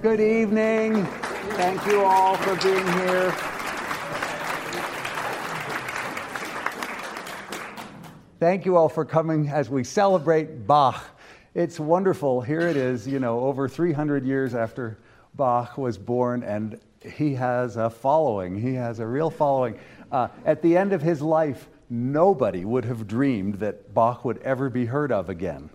Good evening. Thank you all for being here. Thank you all for coming as we celebrate Bach. It's wonderful. Here it is, you know, over 300 years after Bach was born, and he has a following. He has a real following. Uh, at the end of his life, nobody would have dreamed that Bach would ever be heard of again.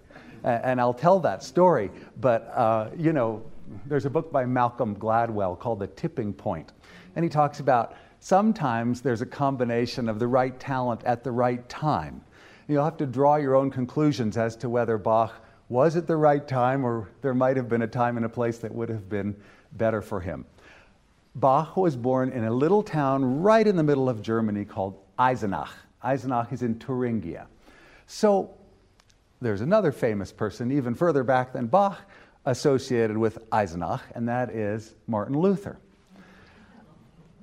And I'll tell that story, but uh, you know, there's a book by Malcolm Gladwell called The Tipping Point, and he talks about sometimes there's a combination of the right talent at the right time. You'll have to draw your own conclusions as to whether Bach was at the right time or there might have been a time and a place that would have been better for him. Bach was born in a little town right in the middle of Germany called Eisenach. Eisenach is in Thuringia. So there's another famous person, even further back than Bach, associated with Eisenach, and that is Martin Luther.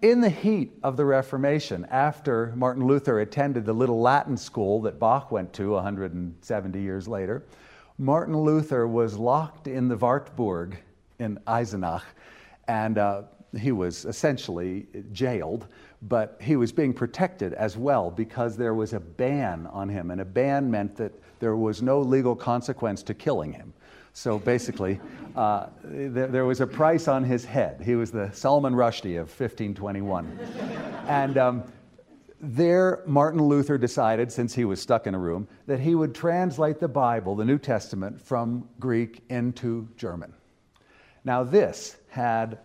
In the heat of the Reformation, after Martin Luther attended the little Latin school that Bach went to 170 years later, Martin Luther was locked in the Wartburg in Eisenach, and uh, he was essentially jailed, but he was being protected as well because there was a ban on him, and a ban meant that there was no legal consequence to killing him. So basically, uh, there, there, was a price on his head. He was the Salman Rushdie of 1521. and um, there, Martin Luther decided, since he was stuck in a room, that he would translate the Bible, the New Testament, from Greek into German. Now, this had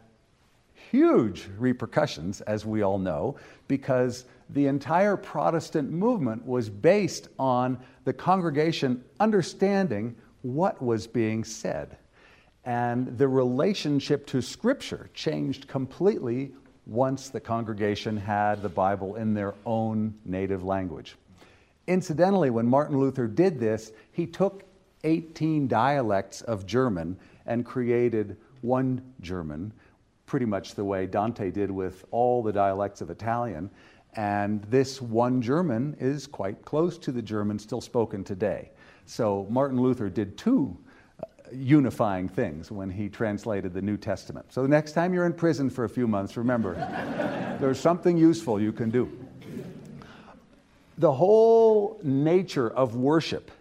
huge repercussions, as we all know, because the entire Protestant movement was based on the congregation understanding what was being said. And the relationship to Scripture changed completely once the congregation had the Bible in their own native language. Incidentally, when Martin Luther did this, he took 18 dialects of German and created one German, pretty much the way Dante did with all the dialects of Italian. And this one German is quite close to the German still spoken today. So Martin Luther did two uh, unifying things when he translated the New Testament. So the next time you're in prison for a few months, remember, there's something useful you can do. The whole nature of worship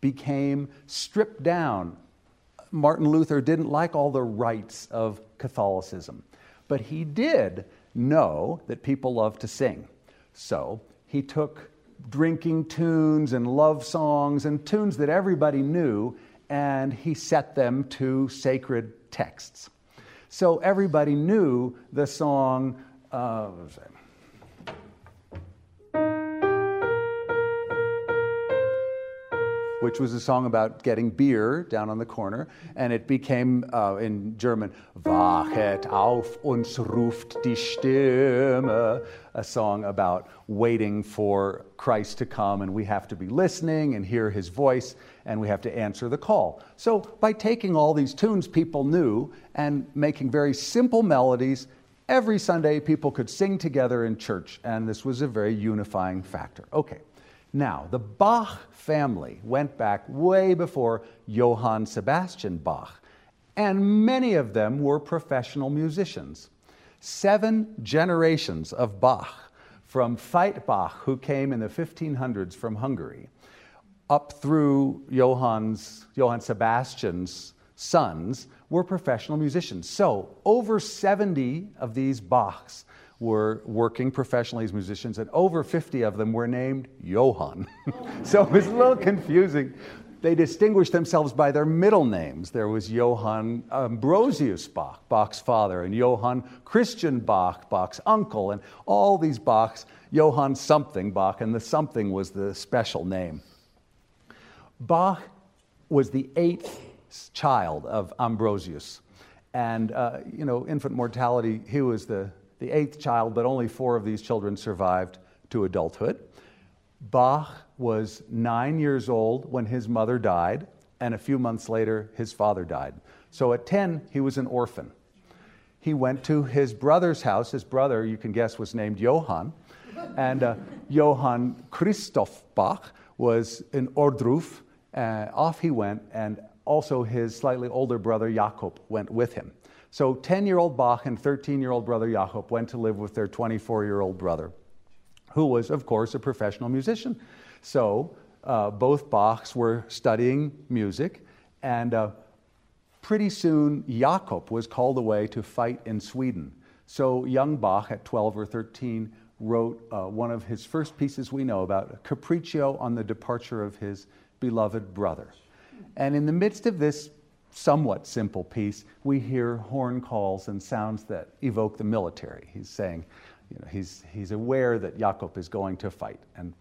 became stripped down. Martin Luther didn't like all the rites of Catholicism, but he did know that people love to sing. So he took drinking tunes and love songs and tunes that everybody knew, and he set them to sacred texts. So everybody knew the song. Uh, which was a song about getting beer down on the corner, and it became uh, in German, Wachet auf, uns ruft die Stimme, a song about waiting for Christ to come, and we have to be listening and hear his voice, and we have to answer the call. So, by taking all these tunes people knew and making very simple melodies, every Sunday people could sing together in church, and this was a very unifying factor. Okay. Now, the Bach family went back way before Johann Sebastian Bach, and many of them were professional musicians. Seven generations of Bach, from Veit Bach, who came in the 1500s from Hungary, up through Johann's, Johann Sebastian's sons, were professional musicians. So, over 70 of these Bachs were working professionally as musicians, and over 50 of them were named Johann. so it was a little confusing. They distinguished themselves by their middle names. There was Johann Ambrosius Bach, Bach's father, and Johann Christian Bach, Bach's uncle, and all these Bachs, Johann something Bach, and the something was the special name. Bach was the eighth child of Ambrosius. And, uh, you know, infant mortality, he was the the eighth child, but only four of these children survived to adulthood. Bach was nine years old when his mother died, and a few months later, his father died. So at 10, he was an orphan. He went to his brother's house. His brother, you can guess, was named Johann. And uh, Johann Christoph Bach was in Ohrdruf. Uh, off he went, and also, his slightly older brother Jakob went with him. So 10 year old Bach and 13 year old brother Jakob went to live with their 24 year old brother, who was, of course, a professional musician. So uh, both Bachs were studying music, and uh, pretty soon Jakob was called away to fight in Sweden. So young Bach, at 12 or 13, wrote uh, one of his first pieces we know about, Capriccio on the departure of his beloved brother. And in the midst of this somewhat simple piece, we hear horn calls and sounds that evoke the military. He's saying, you know, he's, he's aware that Jakob is going to fight. And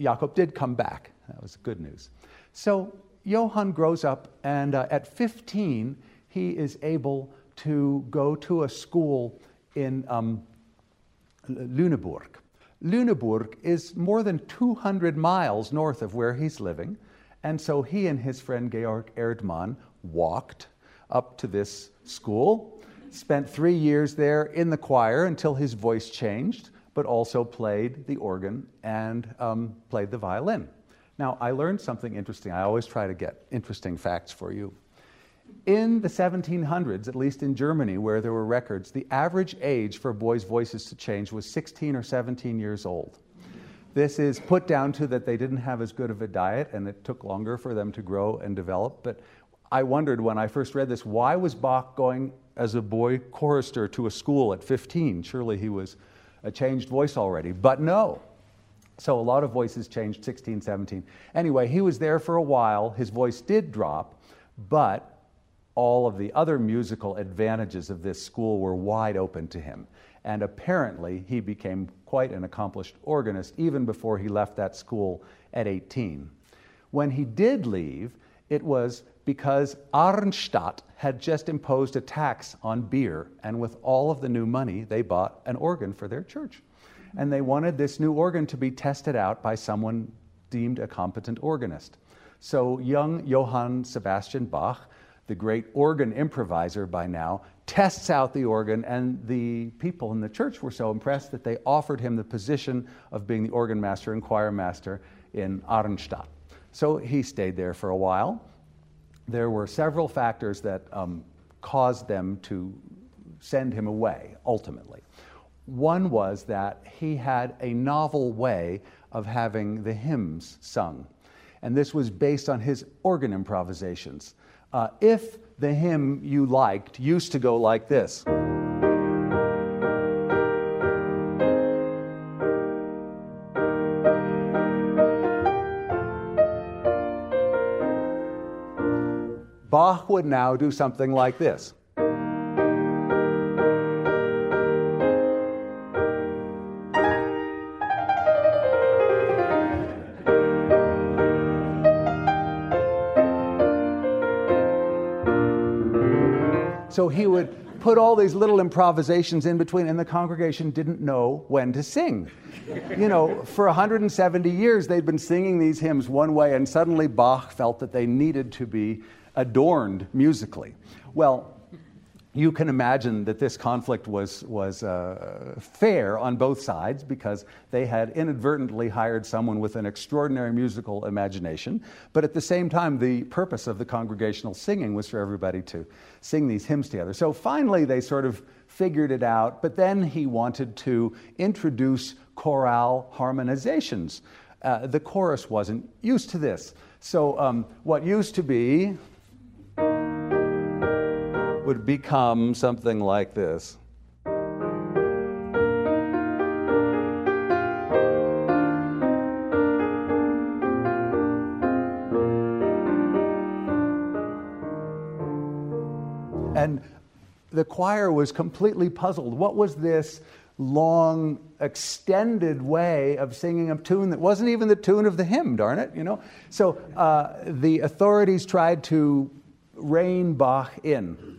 Jakob did come back. That was good news. So Johann grows up, and uh, at 15, he is able to go to a school in um, Lüneburg. Lüneburg is more than 200 miles north of where he's living, and so he and his friend Georg Erdmann walked up to this school, spent three years there in the choir until his voice changed, but also played the organ and um, played the violin. Now, I learned something interesting. I always try to get interesting facts for you. In the 1700s, at least in Germany, where there were records, the average age for boys' voices to change was 16 or 17 years old. This is put down to that they didn't have as good of a diet and it took longer for them to grow and develop. But I wondered when I first read this why was Bach going as a boy chorister to a school at 15? Surely he was a changed voice already. But no. So a lot of voices changed 16, 17. Anyway, he was there for a while. His voice did drop, but all of the other musical advantages of this school were wide open to him. And apparently, he became quite an accomplished organist even before he left that school at 18. When he did leave, it was because Arnstadt had just imposed a tax on beer, and with all of the new money, they bought an organ for their church. And they wanted this new organ to be tested out by someone deemed a competent organist. So young Johann Sebastian Bach, the great organ improviser by now, tests out the organ, and the people in the church were so impressed that they offered him the position of being the organ master and choir master in Arnstadt. So he stayed there for a while there were several factors that um, caused them to send him away ultimately. One was that he had a novel way of having the hymns sung, and this was based on his organ improvisations. Uh, if the hymn you liked used to go like this. Bach would now do something like this. So he would put all these little improvisations in between, and the congregation didn't know when to sing. You know, for 170 years they'd been singing these hymns one way, and suddenly Bach felt that they needed to be adorned musically. Well, you can imagine that this conflict was, was uh, fair on both sides because they had inadvertently hired someone with an extraordinary musical imagination. But at the same time, the purpose of the congregational singing was for everybody to sing these hymns together. So finally, they sort of figured it out, but then he wanted to introduce chorale harmonizations. Uh, the chorus wasn't used to this. So, um, what used to be would become something like this. And the choir was completely puzzled. What was this long, extended way of singing a tune that wasn't even the tune of the hymn, darn it, you know? So uh, the authorities tried to rein Bach in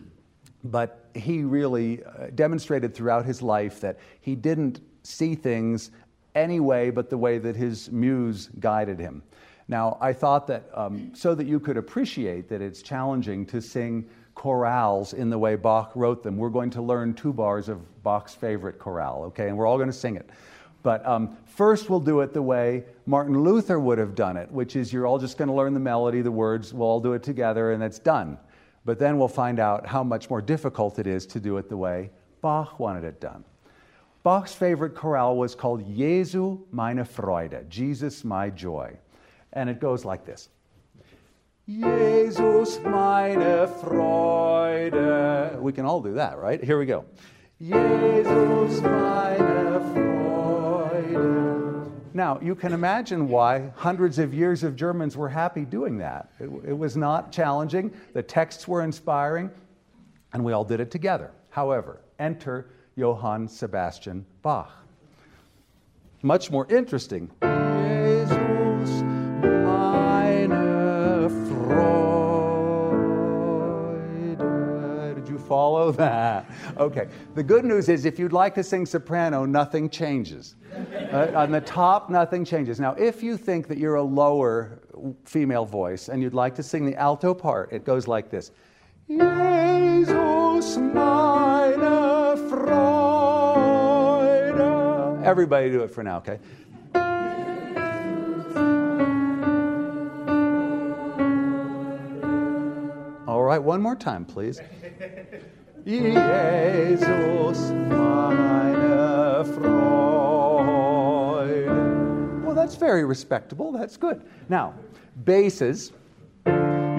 but he really uh, demonstrated throughout his life that he didn't see things any way but the way that his muse guided him. Now, I thought that um, so that you could appreciate that it's challenging to sing chorales in the way Bach wrote them, we're going to learn two bars of Bach's favorite chorale, okay? And we're all going to sing it. But um, first, we'll do it the way Martin Luther would have done it, which is you're all just going to learn the melody, the words, we'll all do it together, and it's done. But then we'll find out how much more difficult it is to do it the way Bach wanted it done. Bach's favorite chorale was called Jesu meine Freude, Jesus my joy. And it goes like this Jesus meine Freude. We can all do that, right? Here we go. Jesus meine Freude. Now, you can imagine why hundreds of years of Germans were happy doing that. It, it was not challenging, the texts were inspiring, and we all did it together. However, enter Johann Sebastian Bach. Much more interesting. Jesus. Did you follow that? Okay. The good news is if you'd like to sing soprano, nothing changes. Uh, on the top, nothing changes. Now, if you think that you're a lower female voice and you'd like to sing the alto part, it goes like this. Jesus meine Freude. Everybody do it for now, okay? All right, one more time, please. Jesus meine Freude. Well, that's very respectable. That's good. Now, basses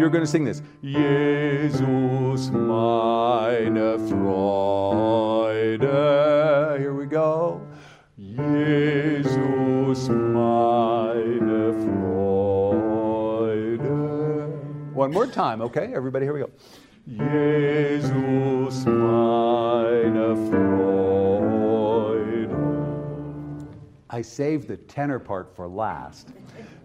you're going to sing this. Jesus meine Freude. Here we go. Jesus meine Freude. One more time, okay? Everybody, here we go. Jesus meine Freude. I saved the tenor part for last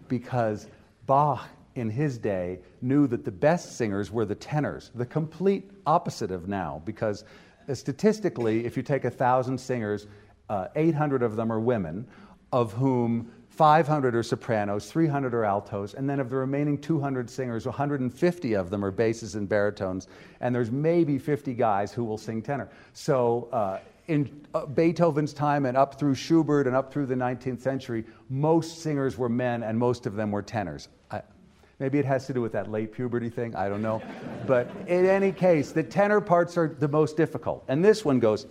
because Bach in his day knew that the best singers were the tenors, the complete opposite of now, because uh, statistically, if you take a thousand singers, uh, 800 of them are women, of whom 500 are sopranos, 300 are altos, and then of the remaining 200 singers, 150 of them are basses and baritones, and there's maybe 50 guys who will sing tenor. So uh, in uh, Beethoven's time and up through Schubert and up through the 19th century, most singers were men and most of them were tenors. I, Maybe it has to do with that late puberty thing, I don't know. but in any case, the tenor parts are the most difficult. And this one goes,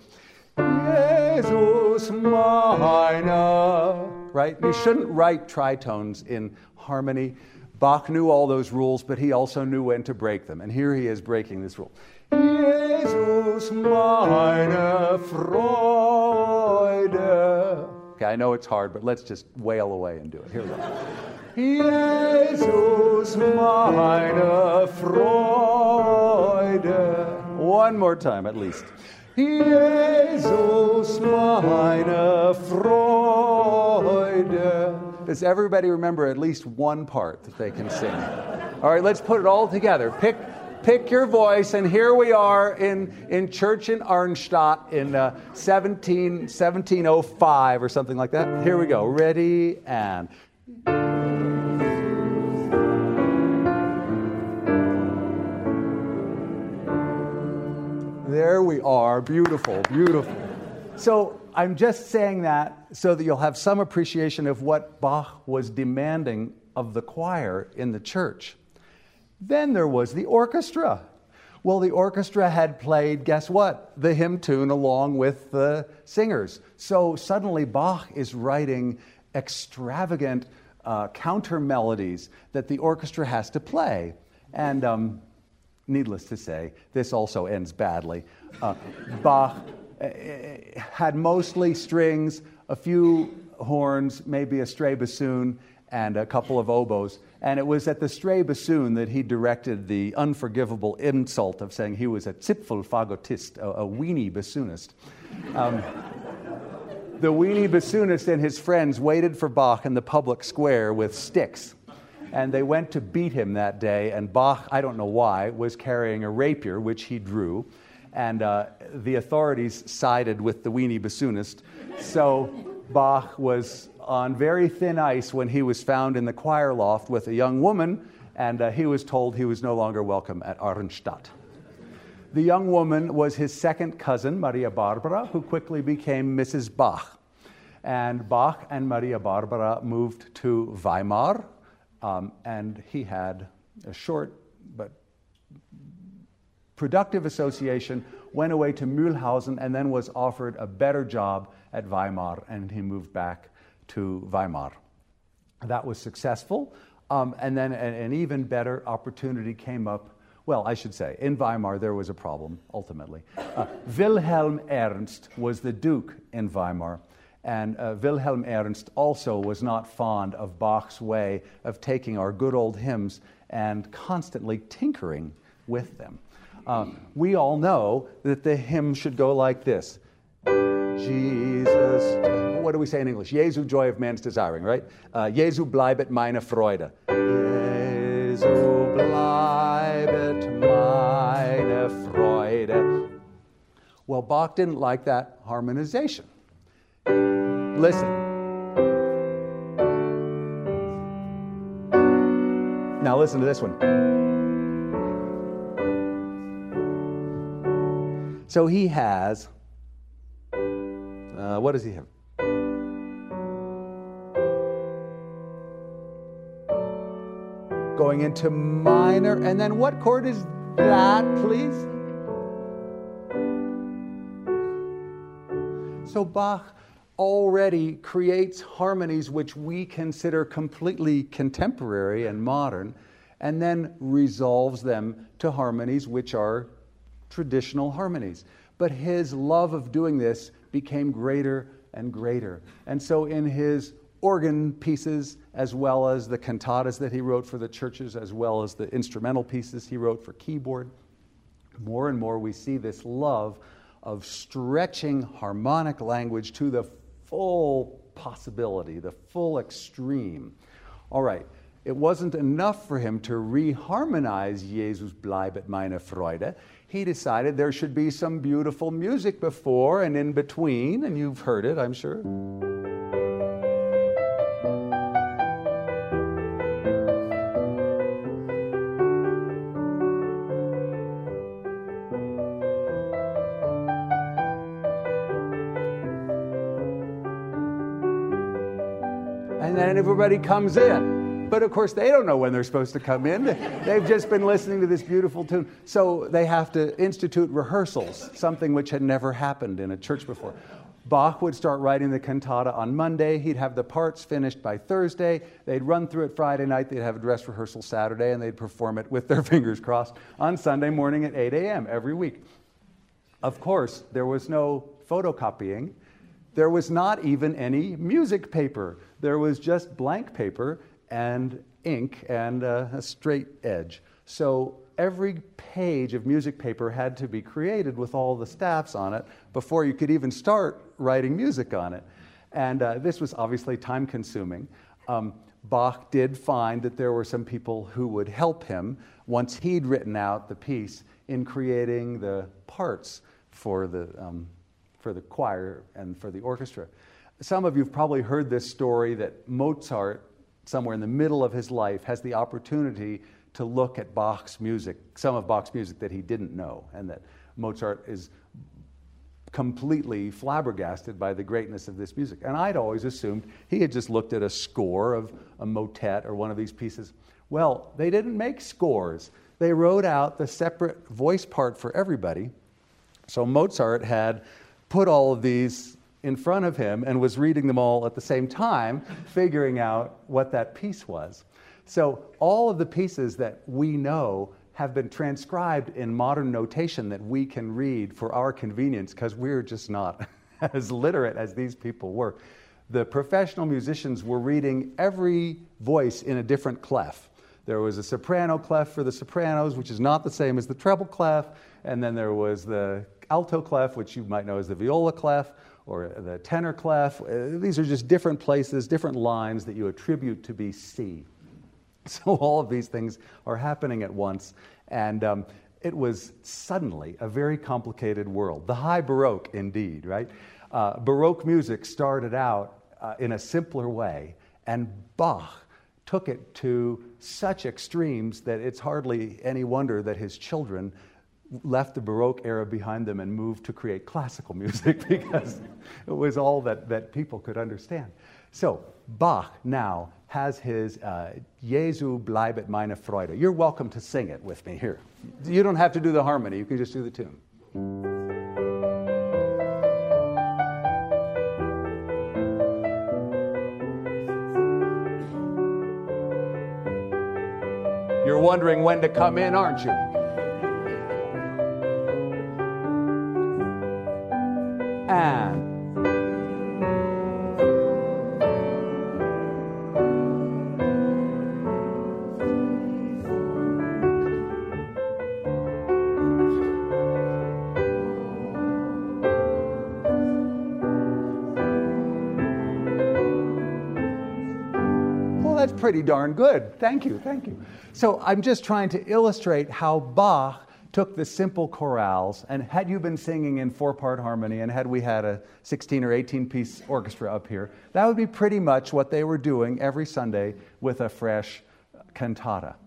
Jesus meine. Right? You shouldn't write tritones in harmony. Bach knew all those rules, but he also knew when to break them. And here he is breaking this rule. Jesus meine Freude. Okay, I know it's hard, but let's just wail away and do it. Here we go. Jesus meine Freude. One more time at least. Jesus meine Freude. Does everybody remember at least one part that they can sing? All right, let's put it all together. Pick, pick your voice, and here we are in, in church in Arnstadt in uh, 17, 1705 or something like that. Here we go. Ready and. There we are. Beautiful, beautiful. So I'm just saying that so that you'll have some appreciation of what Bach was demanding of the choir in the church. Then there was the orchestra. Well, the orchestra had played, guess what? The hymn tune along with the singers. So suddenly Bach is writing extravagant uh, counter melodies that the orchestra has to play. And um, Needless to say, this also ends badly. Uh, Bach uh, had mostly strings, a few horns, maybe a stray bassoon, and a couple of oboes. And it was at the stray bassoon that he directed the unforgivable insult of saying he was a Zipfelfagotist, a, a weenie bassoonist. Um, the weenie bassoonist and his friends waited for Bach in the public square with sticks and they went to beat him that day. And Bach, I don't know why, was carrying a rapier, which he drew. And uh, the authorities sided with the weenie bassoonist. So Bach was on very thin ice when he was found in the choir loft with a young woman, and uh, he was told he was no longer welcome at Arnstadt. The young woman was his second cousin, Maria Barbara, who quickly became Mrs. Bach. And Bach and Maria Barbara moved to Weimar, um, and he had a short but productive association, went away to Mühlhausen, and then was offered a better job at Weimar, and he moved back to Weimar. That was successful, um, and then an, an even better opportunity came up well, I should say, in Weimar there was a problem ultimately. Uh, Wilhelm Ernst was the Duke in Weimar, and uh, Wilhelm Ernst also was not fond of Bach's way of taking our good old hymns and constantly tinkering with them. Uh, we all know that the hymn should go like this Jesus, what do we say in English? Jesu, joy of man's desiring, right? Uh, Jesu bleibet meine Freude. Jesu bleibet meine Freude. Well, Bach didn't like that harmonization. Listen. Now, listen to this one. So he has, uh, what does he have? Going into minor, and then what chord is that, please? So Bach already creates harmonies which we consider completely contemporary and modern, and then resolves them to harmonies which are traditional harmonies. But his love of doing this became greater and greater. And so, in his organ pieces, as well as the cantatas that he wrote for the churches, as well as the instrumental pieces he wrote for keyboard, more and more we see this love of stretching harmonic language to the full possibility, the full extreme. All right, it wasn't enough for him to reharmonize Jesus bleibet meine Freude. He decided there should be some beautiful music before and in between, and you've heard it, I'm sure. Everybody comes in. But of course, they don't know when they're supposed to come in. They've just been listening to this beautiful tune. So they have to institute rehearsals, something which had never happened in a church before. Bach would start writing the cantata on Monday. He'd have the parts finished by Thursday. They'd run through it Friday night. They'd have a dress rehearsal Saturday, and they'd perform it with their fingers crossed on Sunday morning at 8 a.m. every week. Of course, there was no photocopying. There was not even any music paper. There was just blank paper and ink and uh, a straight edge. So every page of music paper had to be created with all the staffs on it before you could even start writing music on it. And uh, this was obviously time consuming. Um, Bach did find that there were some people who would help him once he'd written out the piece in creating the parts for the um, for the choir and for the orchestra. Some of you have probably heard this story that Mozart, somewhere in the middle of his life, has the opportunity to look at Bach's music, some of Bach's music that he didn't know, and that Mozart is completely flabbergasted by the greatness of this music. And I'd always assumed he had just looked at a score of a motet or one of these pieces. Well, they didn't make scores. They wrote out the separate voice part for everybody. So Mozart had put all of these in front of him and was reading them all at the same time, figuring out what that piece was. So, all of the pieces that we know have been transcribed in modern notation that we can read for our convenience because we're just not as literate as these people were. The professional musicians were reading every voice in a different clef. There was a soprano clef for the sopranos, which is not the same as the treble clef, and then there was the alto clef, which you might know as the viola clef, or the tenor clef. Uh, these are just different places, different lines that you attribute to be C. So all of these things are happening at once, and um, it was suddenly a very complicated world. The high Baroque, indeed, right? Uh, Baroque music started out uh, in a simpler way, and Bach took it to such extremes that it's hardly any wonder that his children left the Baroque era behind them and moved to create classical music because it was all that, that people could understand. So, Bach now has his uh, Jesu bleibet meine Freude. You're welcome to sing it with me here. You don't have to do the harmony, you can just do the tune. You're wondering when to come in, aren't you? And that's pretty darn good. Thank you, thank you. So I'm just trying to illustrate how Bach took the simple chorales, and had you been singing in four part harmony, and had we had a 16 or 18 piece orchestra up here, that would be pretty much what they were doing every Sunday with a fresh cantata.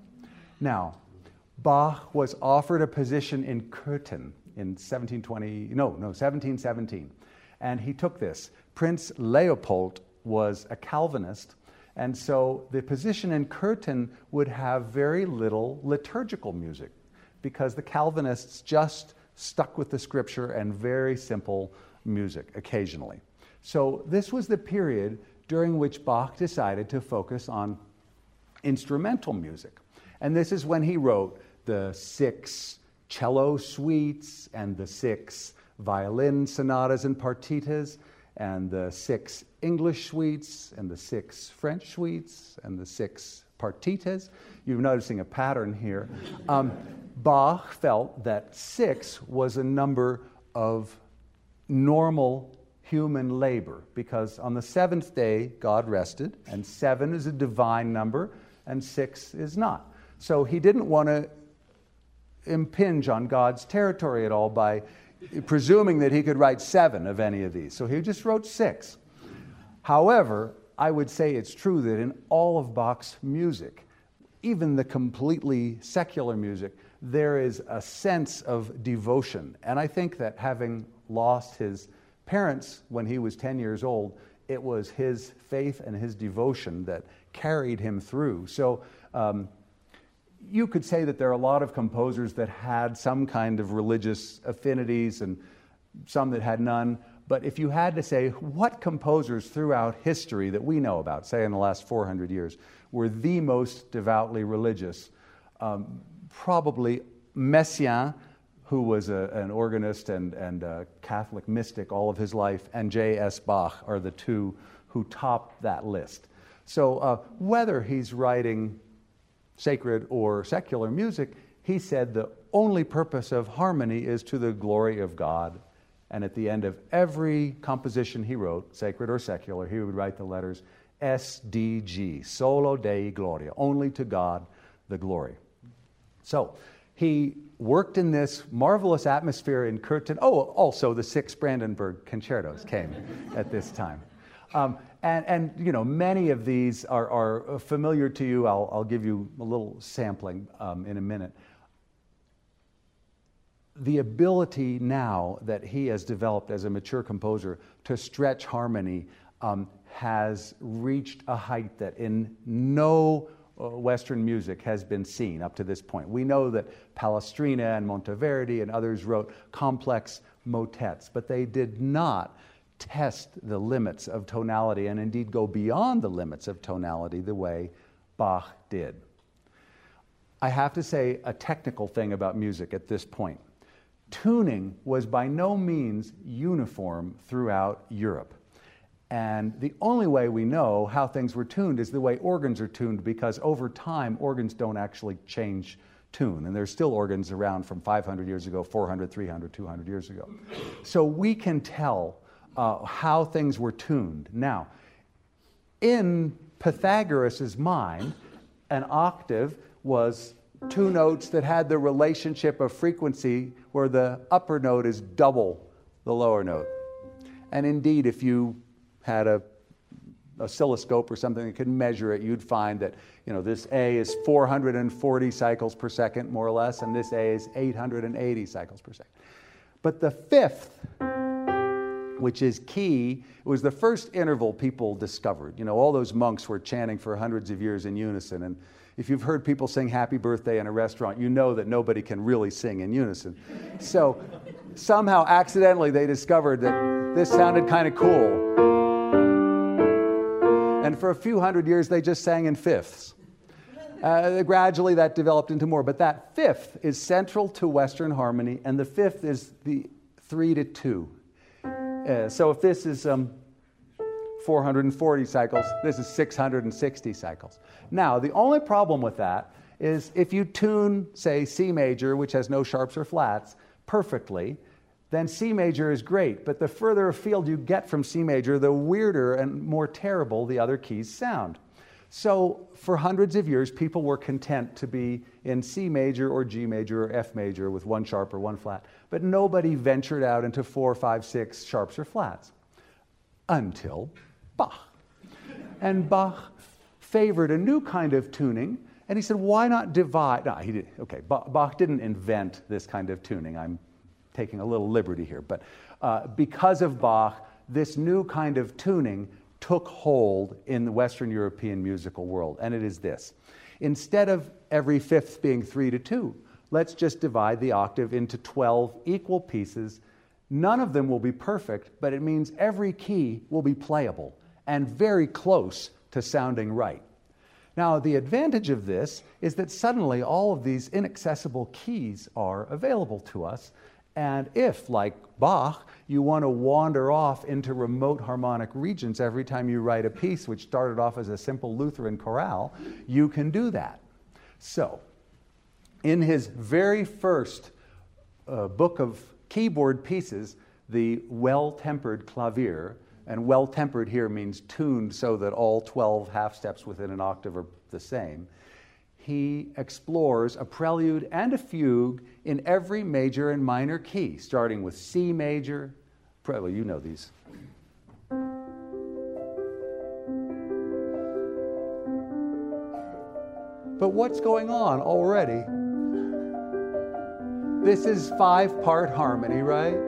Now, Bach was offered a position in Köthen in 1720, no, no, 1717, and he took this. Prince Leopold was a Calvinist and so the position in Köthen would have very little liturgical music because the Calvinists just stuck with the scripture and very simple music occasionally. So this was the period during which Bach decided to focus on instrumental music. And this is when he wrote the six cello suites and the six violin sonatas and partitas and the six English suites and the six French suites and the six partitas. You're noticing a pattern here. Um, Bach felt that six was a number of normal human labor because on the seventh day God rested, and seven is a divine number, and six is not. So he didn't want to impinge on God's territory at all by presuming that he could write seven of any of these. So he just wrote six. However, I would say it's true that in all of Bach's music, even the completely secular music, there is a sense of devotion. And I think that having lost his parents when he was 10 years old, it was his faith and his devotion that carried him through. So um, you could say that there are a lot of composers that had some kind of religious affinities and some that had none. But if you had to say what composers throughout history that we know about, say in the last 400 years, were the most devoutly religious, um, probably Messiaen, who was a, an organist and, and a Catholic mystic all of his life, and J.S. Bach are the two who top that list. So uh, whether he's writing sacred or secular music, he said the only purpose of harmony is to the glory of God. And at the end of every composition he wrote, sacred or secular, he would write the letters SDG, Soli Deo Gloria, only to God the glory. So he worked in this marvelous atmosphere in Köthen. Oh, also the six Brandenburg concertos came at this time. Um, and, and, you know, many of these are, are familiar to you. I'll, I'll give you a little sampling um, in a minute. The ability now that he has developed as a mature composer to stretch harmony um, has reached a height that in no Uh, Western music has been seen up to this point. We know that Palestrina and Monteverdi and others wrote complex motets, but they did not test the limits of tonality and indeed go beyond the limits of tonality the way Bach did. I have to say a technical thing about music at this point. Tuning was by no means uniform throughout Europe. And the only way we know how things were tuned is the way organs are tuned, because over time, organs don't actually change tune. And there's still organs around from 500 years ago, 400, 300, 200 years ago. So we can tell uh, how things were tuned. Now, in Pythagoras' mind, an octave was two notes that had the relationship of frequency where the upper note is double the lower note. And indeed, if you had a oscilloscope or something that could measure it, you'd find that you know, this A is 440 cycles per second, more or less, and this A is 880 cycles per second. But the fifth, which is key, was the first interval people discovered. You know, all those monks were chanting for hundreds of years in unison. And if you've heard people sing happy birthday in a restaurant, you know that nobody can really sing in unison. So somehow, accidentally, they discovered that this sounded kind of cool. And for a few hundred years, they just sang in fifths. Uh, gradually, that developed into more. But that fifth is central to Western harmony, and the fifth is the three to two. Uh, so if this is um, 440 cycles, this is 660 cycles. Now, the only problem with that is if you tune, say, C major, which has no sharps or flats, perfectly, then C major is great. But the further afield you get from C major, the weirder and more terrible the other keys sound. So, for hundreds of years, people were content to be in C major or G major or F major with one sharp or one flat. But nobody ventured out into four, five, six sharps or flats until Bach. And Bach favored a new kind of tuning, and he said, why not divide? No, he did, okay, Bach didn't invent this kind of tuning. I'm taking a little liberty here. But uh, because of Bach, this new kind of tuning took hold in the Western European musical world, and it is this. Instead of every fifth being three to two, let's just divide the octave into 12 equal pieces. None of them will be perfect, but it means every key will be playable and very close to sounding right. Now, the advantage of this is that suddenly all of these inaccessible keys are available to us. And if, like Bach, you want to wander off into remote harmonic regions every time you write a piece which started off as a simple Lutheran chorale, you can do that. So, in his very first uh, book of keyboard pieces, the Well Tempered Clavier, and well tempered here means tuned so that all 12 half steps within an octave are the same he explores a prelude and a fugue in every major and minor key, starting with C major. Well, you know these. But what's going on already? This is five part harmony, right?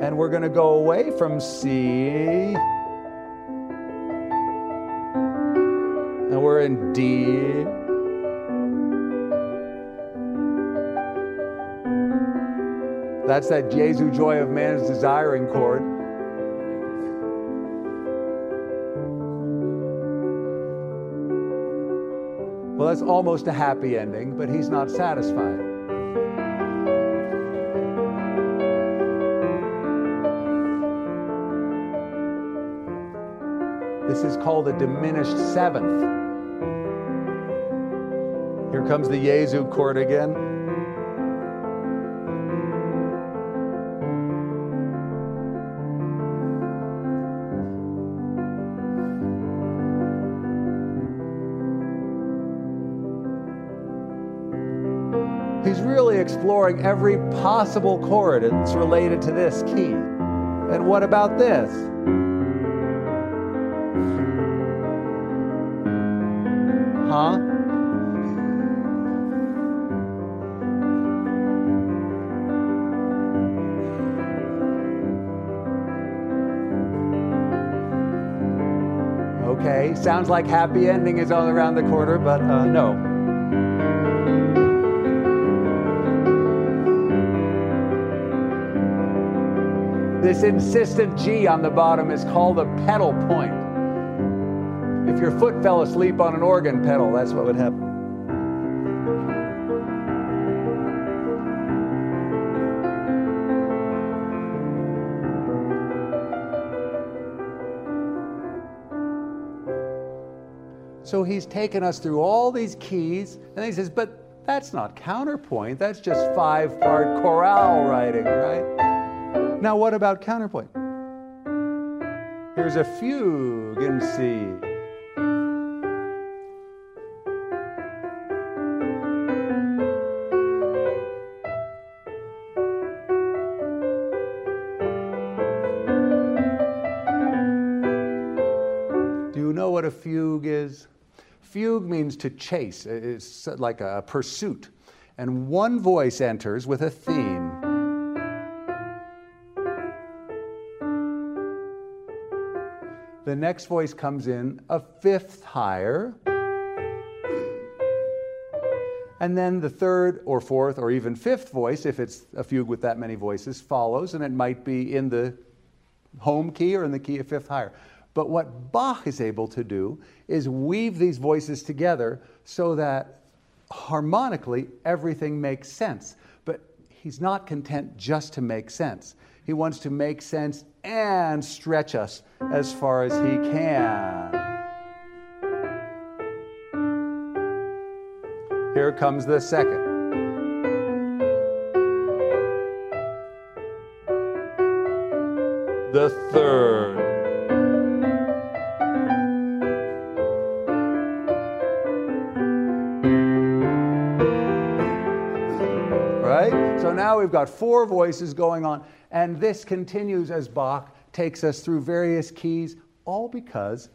And we're going to go away from C. And we're in D. That's that Jesu joy of man's desiring chord. Well, that's almost a happy ending, but he's not satisfied. This is called a diminished seventh. Here comes the Jesu chord again. Exploring every possible chord that's related to this key. And what about this? Huh? Okay, sounds like happy ending is all around the corner, but uh, no. This insistent G on the bottom is called a pedal point. If your foot fell asleep on an organ pedal, that's what would happen. So he's taken us through all these keys, and he says, but that's not counterpoint, that's just five part chorale writing, right? Now, what about counterpoint? Here's a fugue in C. Do you know what a fugue is? Fugue means to chase, it's like a pursuit. And one voice enters with a theme. The next voice comes in a fifth higher. And then the third or fourth or even fifth voice, if it's a fugue with that many voices, follows, and it might be in the home key or in the key of fifth higher. But what Bach is able to do is weave these voices together so that harmonically everything makes sense. But he's not content just to make sense. He wants to make sense and stretch us as far as he can. Here comes the second. The third. So now we've got four voices going on, and this continues as Bach takes us through various keys, all because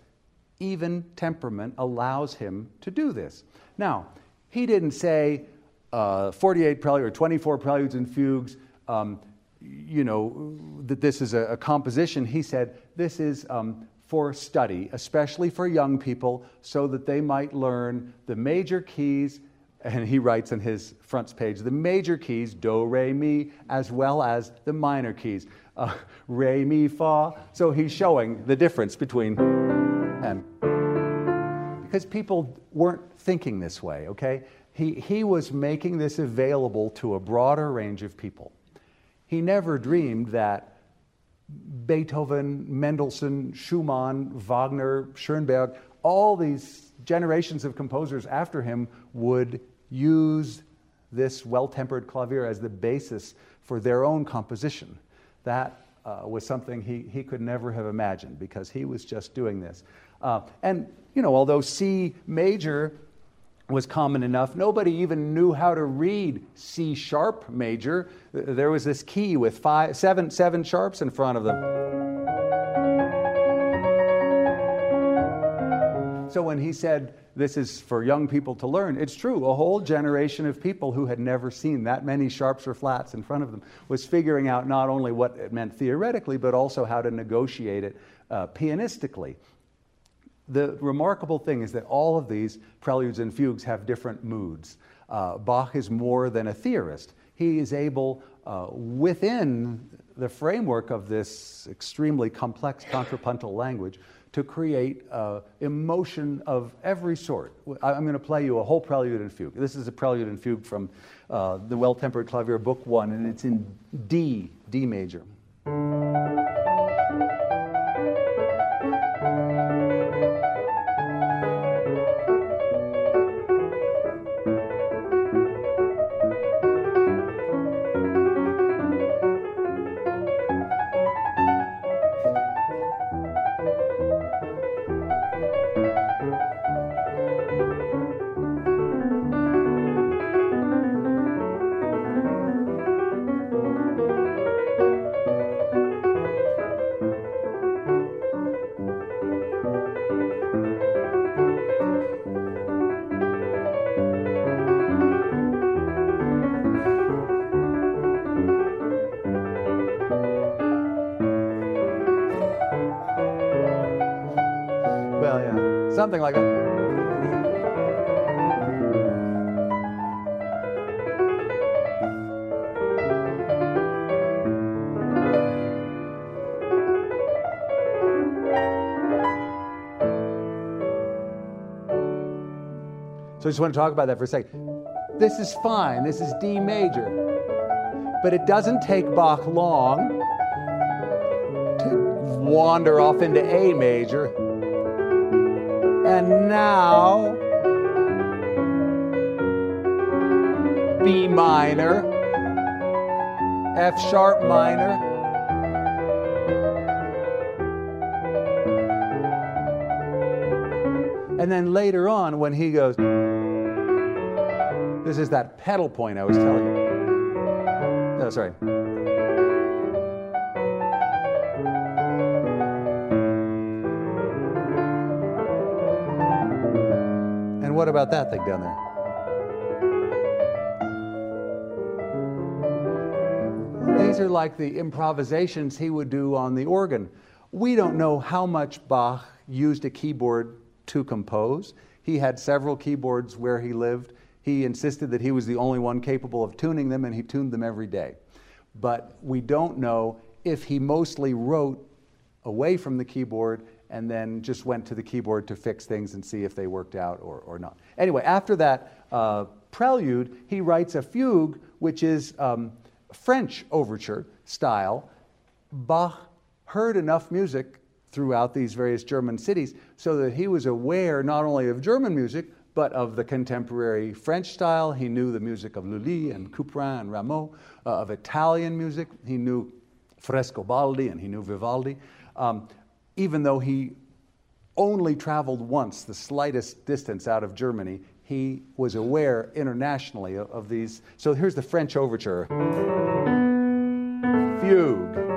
even temperament allows him to do this. Now, he didn't say uh, 48 preludes or 24 preludes and fugues, um, you know, that this is a, a, composition. He said this is um, for study, especially for young people, so that they might learn the major keys. And he writes on his front page the major keys, do, re, mi, as well as the minor keys, uh, re, mi, fa. So he's showing the difference between and because people weren't thinking this way, okay? He, he was making this available to a broader range of people. He never dreamed that Beethoven, Mendelssohn, Schumann, Wagner, Schoenberg, all these generations of composers after him would use this well tempered clavier as the basis for their own composition. That uh, was something he, he could never have imagined because he was just doing this. Uh, and, you know, although C major was common enough, nobody even knew how to read C sharp major. There was this key with five, seven, seven sharps in front of them. So when he said, This is for young people to learn, it's true. A whole generation of people who had never seen that many sharps or flats in front of them was figuring out not only what it meant theoretically, but also how to negotiate it uh, pianistically the remarkable thing is that all of these preludes and fugues have different moods. Uh, Bach is more than a theorist. He is able, uh, within the framework of this extremely complex contrapuntal language, to create uh, emotion of every sort. I'm going to play you a whole prelude and fugue. This is a prelude and fugue from uh, the Well Tempered Clavier, Book One, and it's in D, D major. Something like that. So I just want to talk about that for a second. This is fine. This is D major. But it doesn't take Bach long to wander off into A major and now, B minor, F sharp minor, and then later on when he goes, this is that pedal point I was telling you. No, sorry. About that thing down there? These are like the improvisations he would do on the organ. We don't know how much Bach used a keyboard to compose. He had several keyboards where he lived. He insisted that he was the only one capable of tuning them, and he tuned them every day. But we don't know if he mostly wrote away from the keyboard and then just went to the keyboard to fix things and see if they worked out or, or not. Anyway, after that uh, prelude, he writes a fugue, which is um, French overture style. Bach heard enough music throughout these various German cities so that he was aware not only of German music, but of the contemporary French style. He knew the music of Lully and Couperin and Rameau, uh, of Italian music. He knew Frescobaldi and he knew Vivaldi. Um, even though he only traveled once, the slightest distance out of Germany, he was aware internationally of, of these. So here's the French overture Fugue.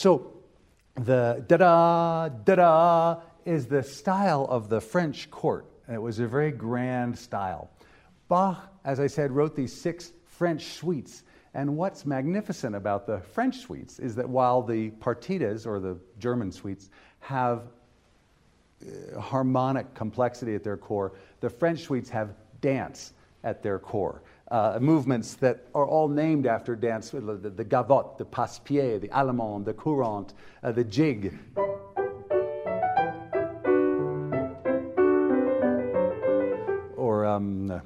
So the da da da da is the style of the French court, and it was a very grand style. Bach, as I said, wrote these six French suites. And what's magnificent about the French suites is that while the partitas, or the German suites, have uh, harmonic complexity at their core, the French suites have dance at their core uh, movements that are all named after dance, the, the, the gavotte, the passe-pied, the allemande, the courante, uh, the jig. Or um,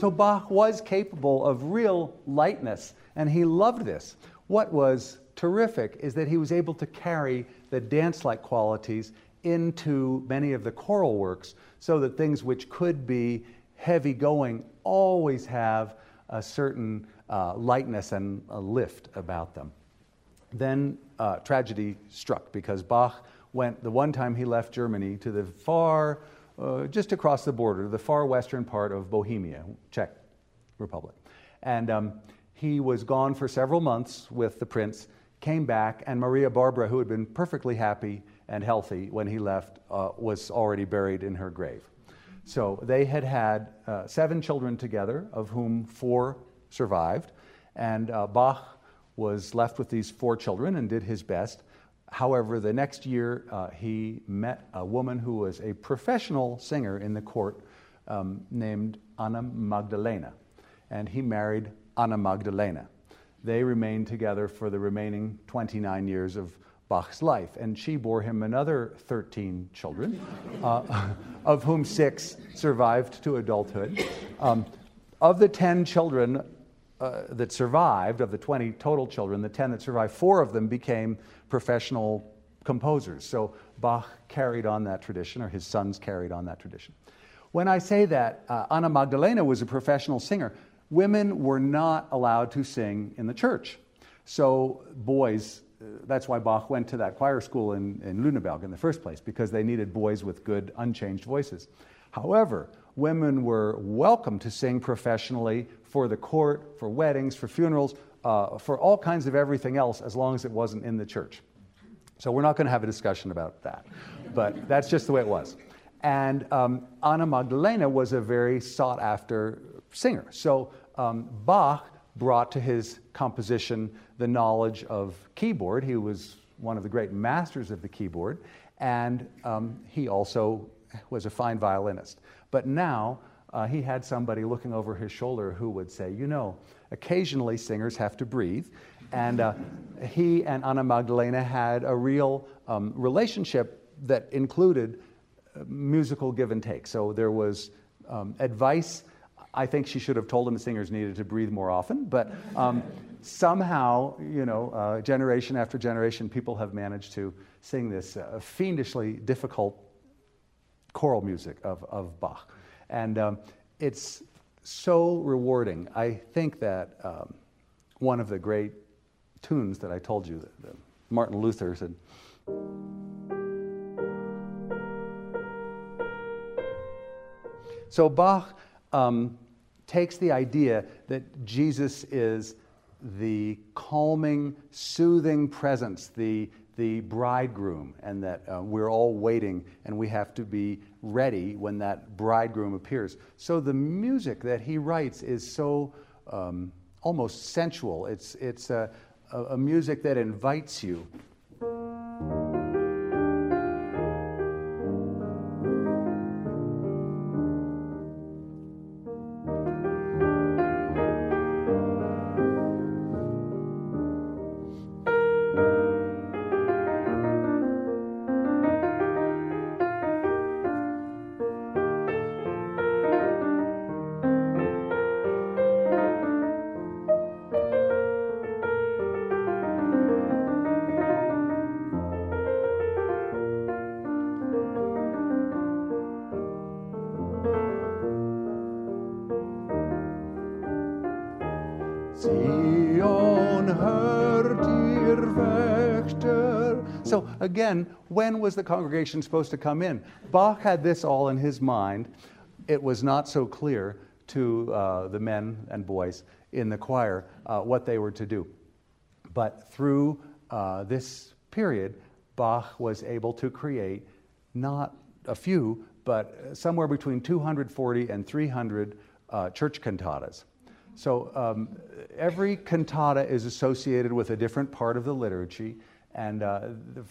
So Bach was capable of real lightness, and he loved this. What was terrific is that he was able to carry the dance like qualities into many of the choral works so that things which could be heavy going always have a certain uh, lightness and a lift about them. Then uh, tragedy struck because Bach went the one time he left Germany to the far, uh, just across the border, the far western part of Bohemia, Czech Republic. And um, he was gone for several months with the prince, came back, and Maria Barbara, who had been perfectly happy and healthy when he left, uh, was already buried in her grave. So they had had uh, seven children together, of whom four survived, and uh, Bach was left with these four children and did his best. However, the next year uh, he met a woman who was a professional singer in the court um, named Anna Magdalena, and he married Anna Magdalena. They remained together for the remaining 29 years of Bach's life, and she bore him another 13 children, uh, of whom six survived to adulthood. Um, of the 10 children uh, that survived, of the 20 total children, the 10 that survived, four of them became professional composers. So Bach carried on that tradition, or his sons carried on that tradition. When I say that, uh, Anna Magdalena was a professional singer. Women were not allowed to sing in the church. So boys, uh, that's why Bach went to that choir school in, in Lüneburg in the first place, because they needed boys with good, unchanged voices. However, women were welcome to sing professionally for the court, for weddings, for funerals, uh, for all kinds of everything else, as long as it wasn't in the church. So we're not going to have a discussion about that, but that's just the way it was. And um, Anna Magdalena was a very sought after singer. So um, Bach brought to his composition the knowledge of keyboard. He was one of the great masters of the keyboard, and um, he also was a fine violinist. But now uh, he had somebody looking over his shoulder who would say, You know, occasionally singers have to breathe. And uh, he and Anna Magdalena had a real um, relationship that included uh, musical give and take. So there was um, advice. I think she should have told him singers needed to breathe more often, but um, somehow, you know, uh, generation after generation, people have managed to sing this uh, fiendishly difficult choral music of, of Bach. And um, it's so rewarding. I think that um, one of the great tunes that I told you Martin Luther said. So Bach um, takes the idea that Jesus is the calming, soothing presence, the, the bridegroom, and that uh, we're all waiting and we have to be ready when that bridegroom appears. So the music that he writes is so um, almost sensual. It's, it's a, a, music that invites you again, when was the congregation supposed to come in? Bach had this all in his mind. It was not so clear to uh, the men and boys in the choir uh, what they were to do. But through uh, this period, Bach was able to create not a few, but somewhere between 240 and 300 uh, church cantatas. So um, every cantata is associated with a different part of the liturgy. And uh,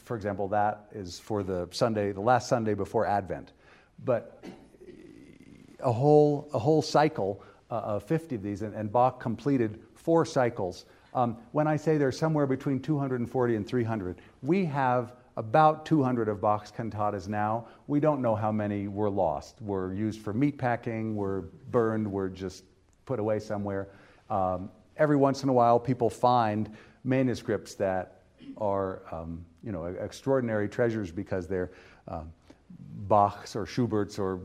for example, that is for the Sunday, the last Sunday before Advent. But a whole, a whole cycle uh, of 50 of these, and, and Bach completed four cycles. Um, when I say there's somewhere between 240 and 300, we have about 200 of Bach's cantatas now. We don't know how many were lost, were used for meat packing, were burned, were just put away somewhere. Um, every once in a while, people find manuscripts that are um, you know, extraordinary treasures because they're um, Bach's or Schubert's or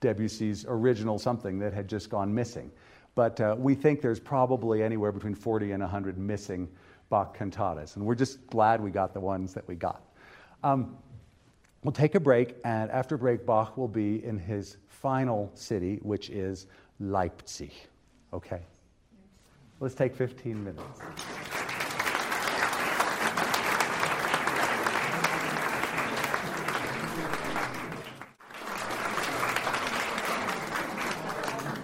Debussy's original something that had just gone missing. But uh, we think there's probably anywhere between 40 and 100 missing Bach cantatas, and we're just glad we got the ones that we got. Um, we'll take a break, and after break, Bach will be in his final city, which is Leipzig. Okay? Let's take 15 minutes.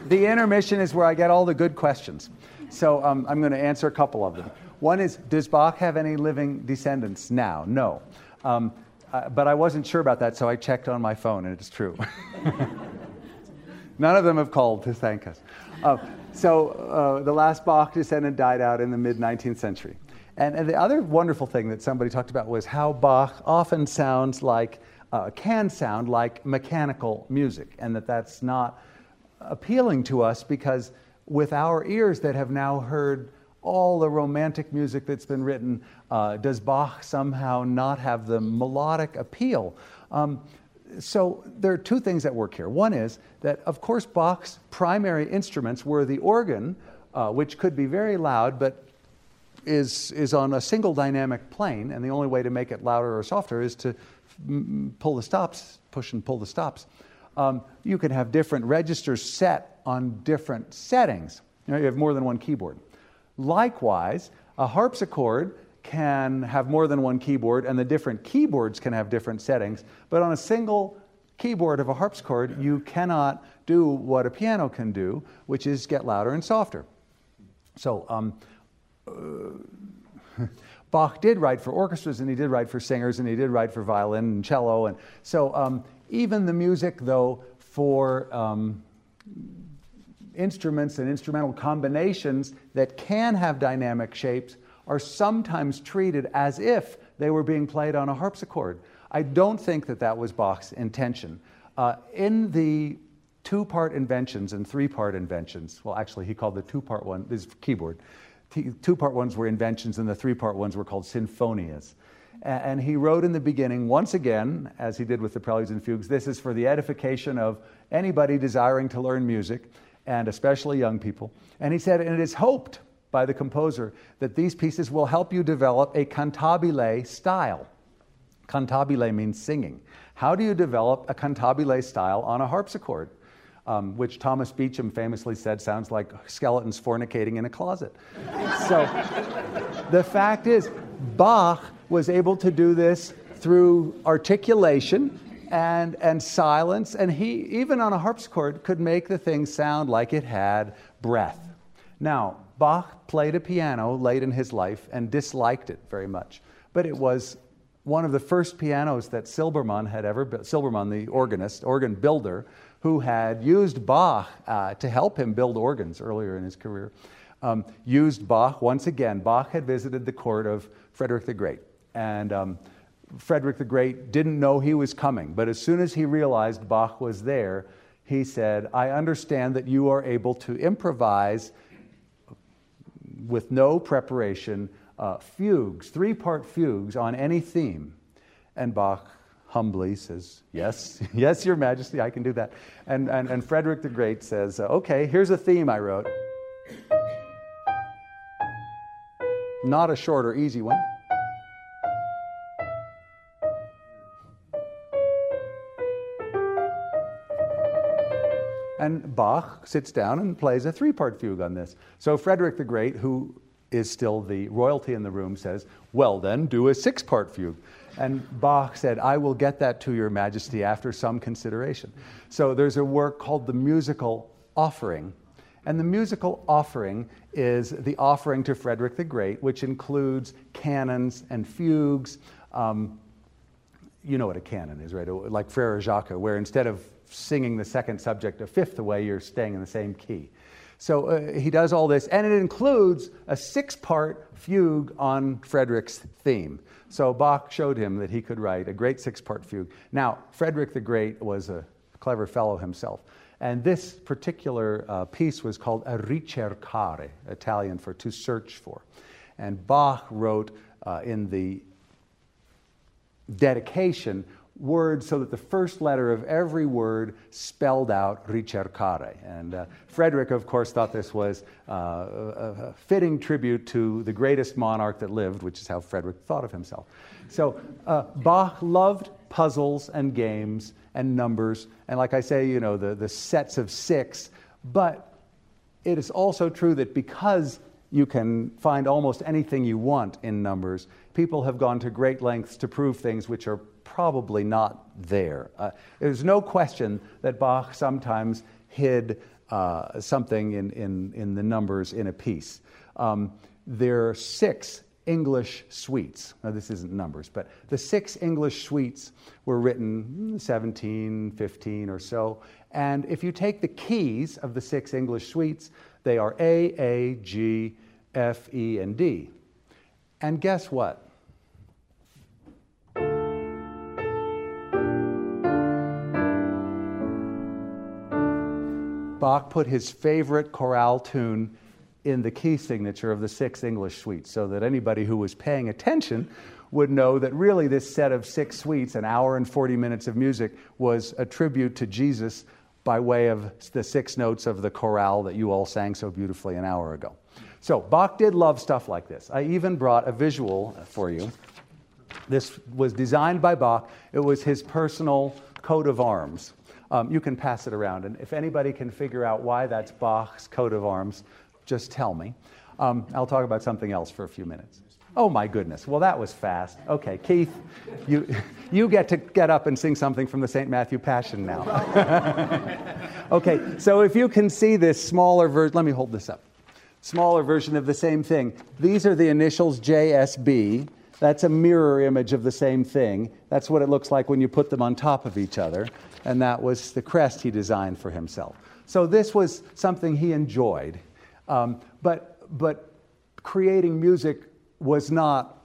The intermission is where I get all the good questions. So um, I'm going to answer a couple of them. One is Does Bach have any living descendants now? No. Um, uh, but I wasn't sure about that, so I checked on my phone, and it's true. None of them have called to thank us. Uh, so uh, the last Bach descendant died out in the mid 19th century. And, and, the other wonderful thing that somebody talked about was how Bach often sounds like, uh, can sound like mechanical music, and that that's not appealing to us because with our ears that have now heard all the romantic music that's been written, uh, does Bach somehow not have the melodic appeal? Um, so there are two things at work here. One is that, of course, Bach's primary instruments were the organ, uh, which could be very loud, but is, is on a single dynamic plane, and the only way to make it louder or softer is to m- pull the stops, push and pull the stops. Um, you can have different registers set on different settings. You, know, you have more than one keyboard. Likewise, a harpsichord can have more than one keyboard, and the different keyboards can have different settings. But on a single keyboard of a harpsichord, you cannot do what a piano can do, which is get louder and softer. So, um, uh, Bach did write for orchestras, and he did write for singers, and he did write for violin and cello. And so, um, even the music, though, for um, instruments and instrumental combinations that can have dynamic shapes are sometimes treated as if they were being played on a harpsichord. I don't think that that was Bach's intention. Uh, in the two part inventions and three part inventions, well, actually, he called the two part one, this keyboard, two part ones were inventions and the three part ones were called sinfonias. And he wrote in the beginning, once again, as he did with the Preludes and Fugues, this is for the edification of anybody desiring to learn music, and especially young people. And he said, and it is hoped by the composer that these pieces will help you develop a cantabile style. Cantabile means singing. How do you develop a cantabile style on a harpsichord? Um, which Thomas Beecham famously said sounds like skeletons fornicating in a closet. so the fact is, Bach was able to do this through articulation and, and silence, and he, even on a harpsichord, could make the thing sound like it had breath. Now, Bach played a piano late in his life and disliked it very much. But it was one of the first pianos that Silbermann had ever built, Silbermann, the organist, organ builder, who had used Bach uh, to help him build organs earlier in his career, um, used Bach once again. Bach had visited the court of Frederick the Great. And um, Frederick the Great didn't know he was coming, but as soon as he realized Bach was there, he said, I understand that you are able to improvise with no preparation, uh, fugues, three part fugues on any theme. And Bach humbly says, Yes, yes, Your Majesty, I can do that. And, and, and Frederick the Great says, Okay, here's a theme I wrote. Not a short or easy one. And Bach sits down and plays a three part fugue on this. So Frederick the Great, who is still the royalty in the room, says, Well, then, do a six part fugue. And Bach said, I will get that to your majesty after some consideration. So there's a work called the Musical Offering. And the musical offering is the offering to Frederick the Great, which includes canons and fugues. Um, you know what a canon is, right? Like Frere Jacques, where instead of singing the second subject a fifth away, you're staying in the same key. So uh, he does all this, and it includes a six part fugue on Frederick's theme. So Bach showed him that he could write a great six part fugue. Now, Frederick the Great was a clever fellow himself. And this particular uh, piece was called a ricercare, Italian for to search for. And Bach wrote uh, in the dedication words so that the first letter of every word spelled out ricercare. And uh, Frederick, of course, thought this was uh, a, fitting tribute to the greatest monarch that lived, which is how Frederick thought of himself. So uh, Bach loved puzzles and games and numbers, and like I say, you know, the, the sets of six, but it is also true that because you can find almost anything you want in numbers. People have gone to great lengths to prove things which are probably not there. Uh, there's no question that Bach sometimes hid uh, something in, in, in the numbers in a piece. Um, there are six English suites. Now, this isn't numbers, but the six English suites were written 17, 15 or so. And if you take the keys of the six English suites, they are A, A, G, F, E, and D. And guess what? Bach put his favorite chorale tune in the key signature of the six English suites so that anybody who was paying attention would know that really this set of six suites, an hour and 40 minutes of music, was a tribute to Jesus by way of the six notes of the chorale that you all sang so beautifully an hour ago. So, Bach did love stuff like this. I even brought a visual for you. This was designed by Bach, it was his personal coat of arms. Um, you can pass it around, and if anybody can figure out why that's Bach's coat of arms, just tell me. Um, I'll talk about something else for a few minutes. Oh my goodness. Well, that was fast. Okay, Keith, you, you get to get up and sing something from the St. Matthew Passion now. okay, so if you can see this smaller version, let me hold this up. Smaller version of the same thing. These are the initials JSB. That's a mirror image of the same thing. That's what it looks like when you put them on top of each other. And that was the crest he designed for himself. So this was something he enjoyed. Um, but, but creating music was not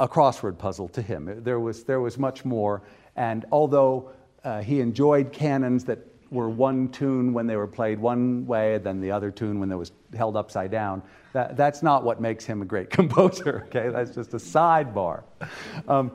a crossword puzzle to him. There was, there was much more. And although uh, he enjoyed canons that were one tune when they were played one way, then the other tune when it was held upside down, that, that's not what makes him a great composer, okay? That's just a sidebar. Um,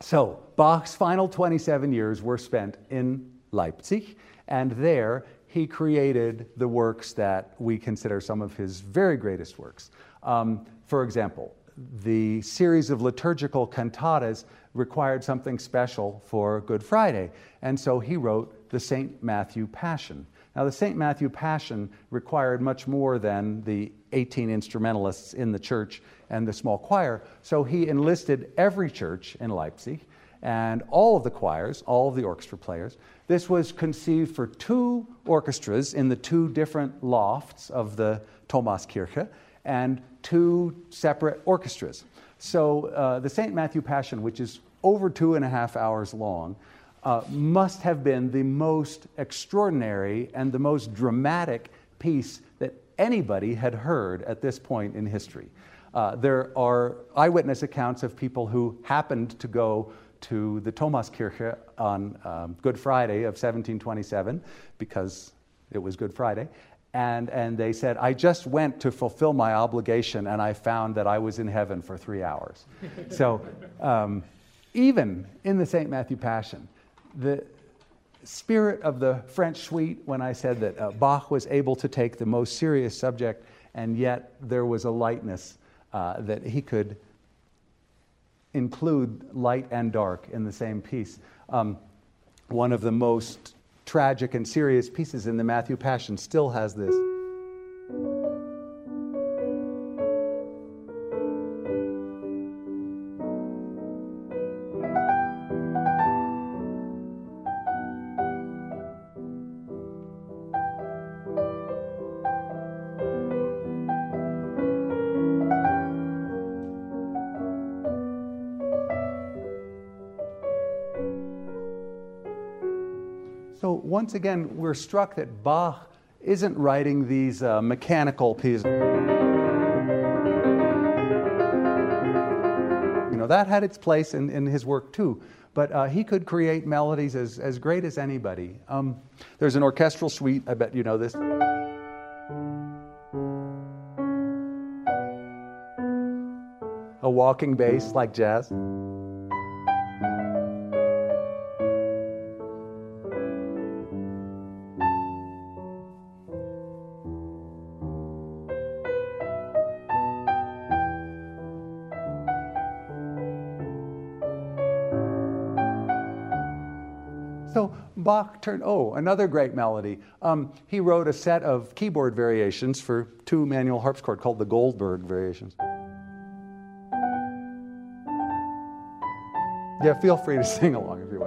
so, Bach's final 27 years were spent in Leipzig, and there he created the works that we consider some of his very greatest works. Um, for example, the series of liturgical cantatas required something special for Good Friday. And so he wrote the St. Matthew Passion. Now, the St. Matthew Passion required much more than the 18 instrumentalists in the church and the small choir. So he enlisted every church in Leipzig and all of the choirs, all of the orchestra players. This was conceived for two orchestras in the two different lofts of the Thomaskirche and two separate orchestras. So uh, the St. Matthew Passion, which is over two and a half hours long, uh, must have been the most extraordinary and the most dramatic piece that anybody had heard at this point in history. Uh, there are eyewitness accounts of people who happened to go to the Thomaskirche on um, Good Friday of 1727 because it was Good Friday, and, and they said, I just went to fulfill my obligation and I found that I was in heaven for three hours. so, um, even in the St. Matthew Passion, the spirit of the French suite, when I said that uh, Bach was able to take the most serious subject and yet there was a lightness uh, that he could include light and dark in the same piece. Um, one of the most tragic and serious pieces in the Matthew Passion still has this. Once again, we're struck that Bach isn't writing these uh, mechanical pieces. You know, that had its place in, in his work too, but uh, he could create melodies as, as great as anybody. Um, there's an orchestral suite, I bet you know this. A walking bass like jazz. Bach turned, oh, another great melody. Um, he wrote a set of keyboard variations for two manual harpsichord called the Goldberg variations. Yeah, feel free to sing along if you want.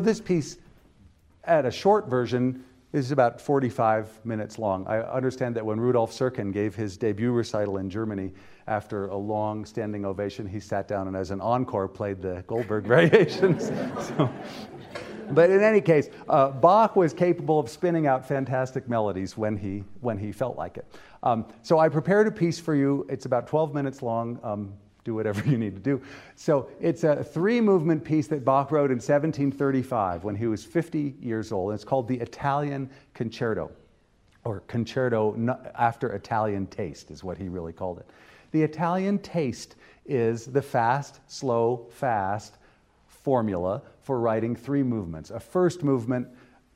So this piece, at a short version, is about 45 minutes long. I understand that when Rudolf Serkin gave his debut recital in Germany, after a long standing ovation, he sat down and, as an encore, played the Goldberg variations. so, but in any case, uh, Bach was capable of spinning out fantastic melodies when he, when he felt like it. Um, so I prepared a piece for you. It's about 12 minutes long. Um, do whatever you need to do. So it's a three movement piece that Bach wrote in 1735 when he was 50 years old. It's called the Italian Concerto, or Concerto after Italian taste, is what he really called it. The Italian taste is the fast, slow, fast formula for writing three movements. A first movement,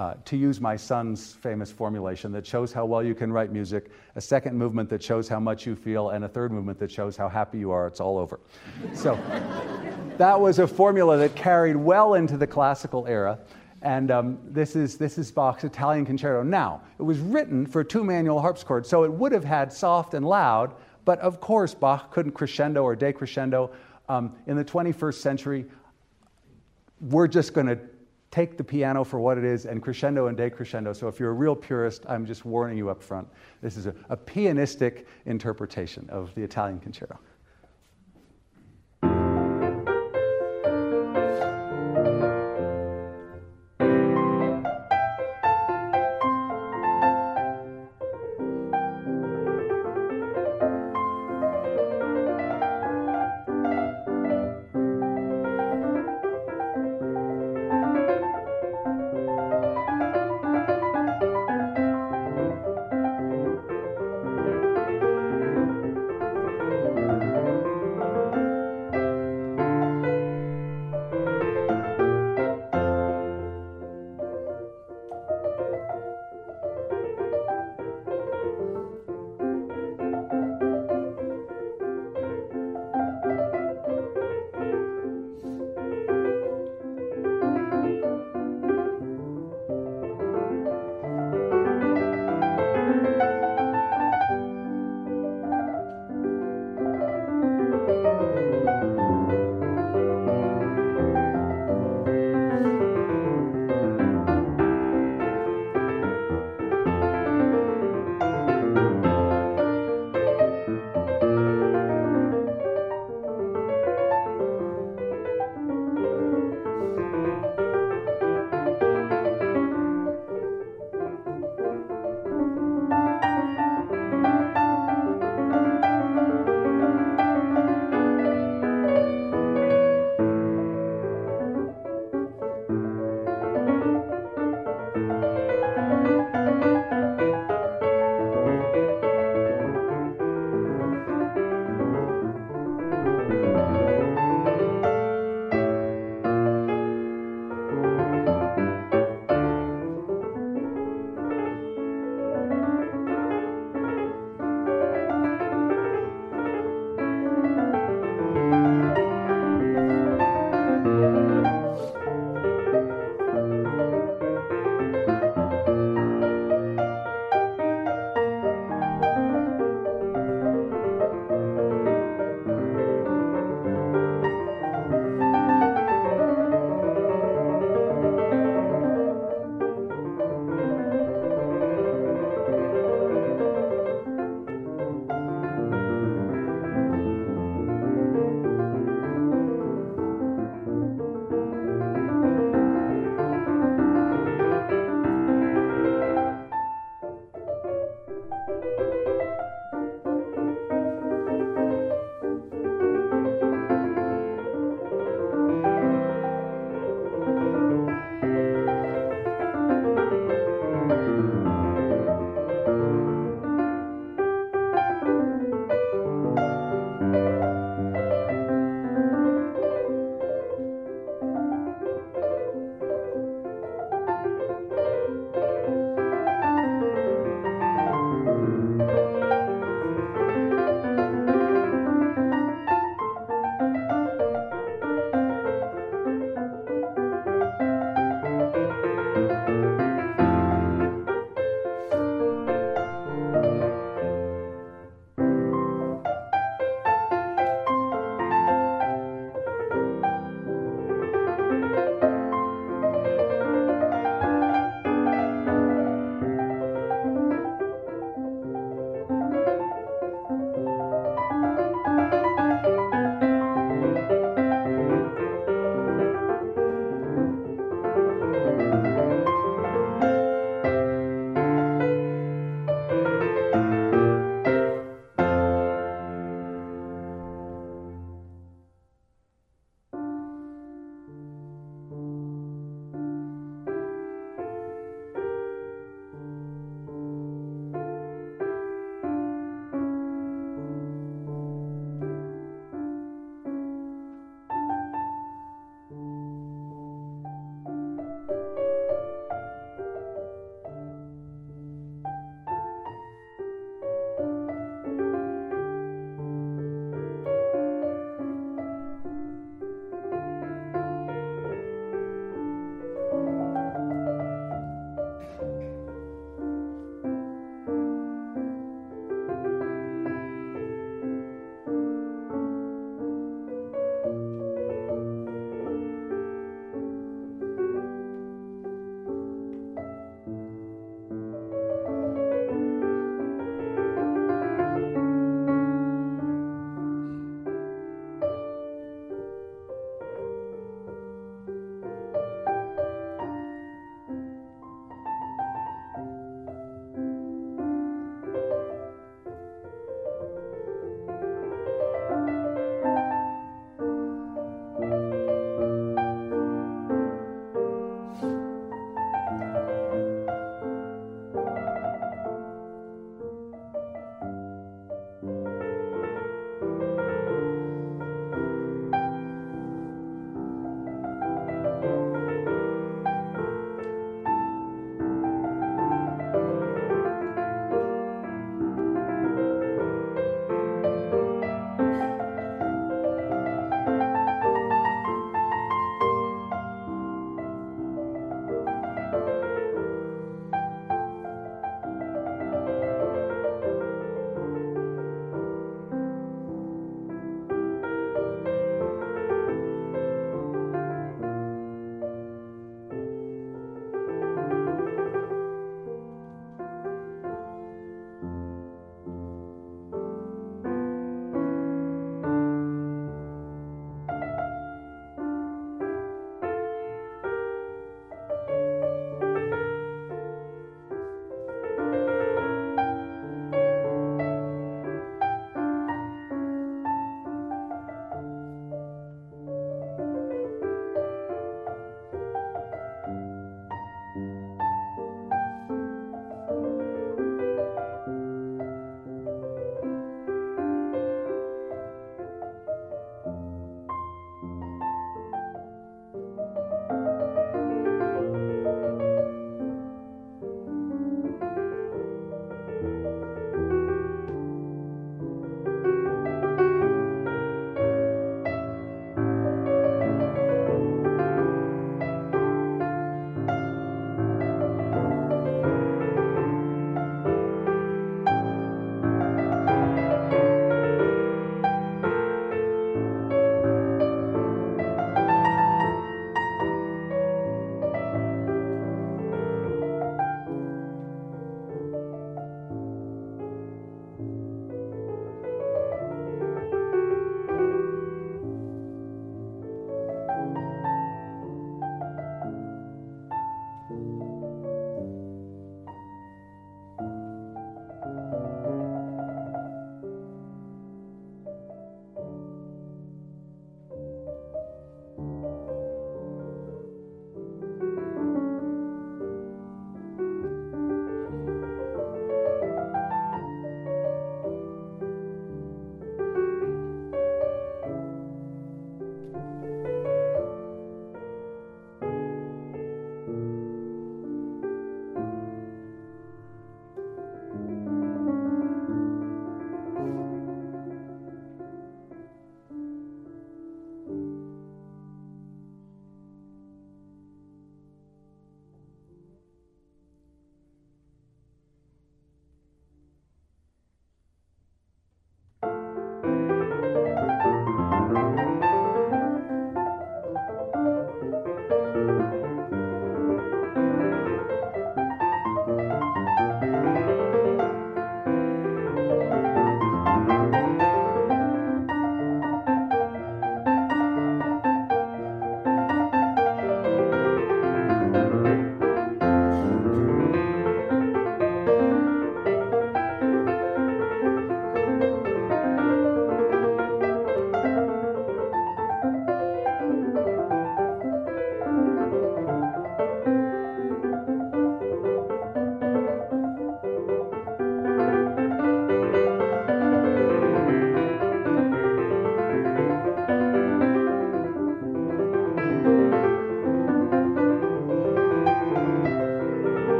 uh, to use my son's famous formulation, that shows how well you can write music, a second movement that shows how much you feel, and a third movement that shows how happy you are. It's all over. so that was a formula that carried well into the classical era. And um, this, is, this is Bach's Italian Concerto. Now, it was written for two manual harpsichord, so it would have had soft and loud, but of course, Bach couldn't crescendo or decrescendo. Um, in the 21st century, we're just going to take the piano for what it is and crescendo and decrescendo. So if you're a real purist, I'm just warning you up front. This is a, a pianistic interpretation of the Italian concerto.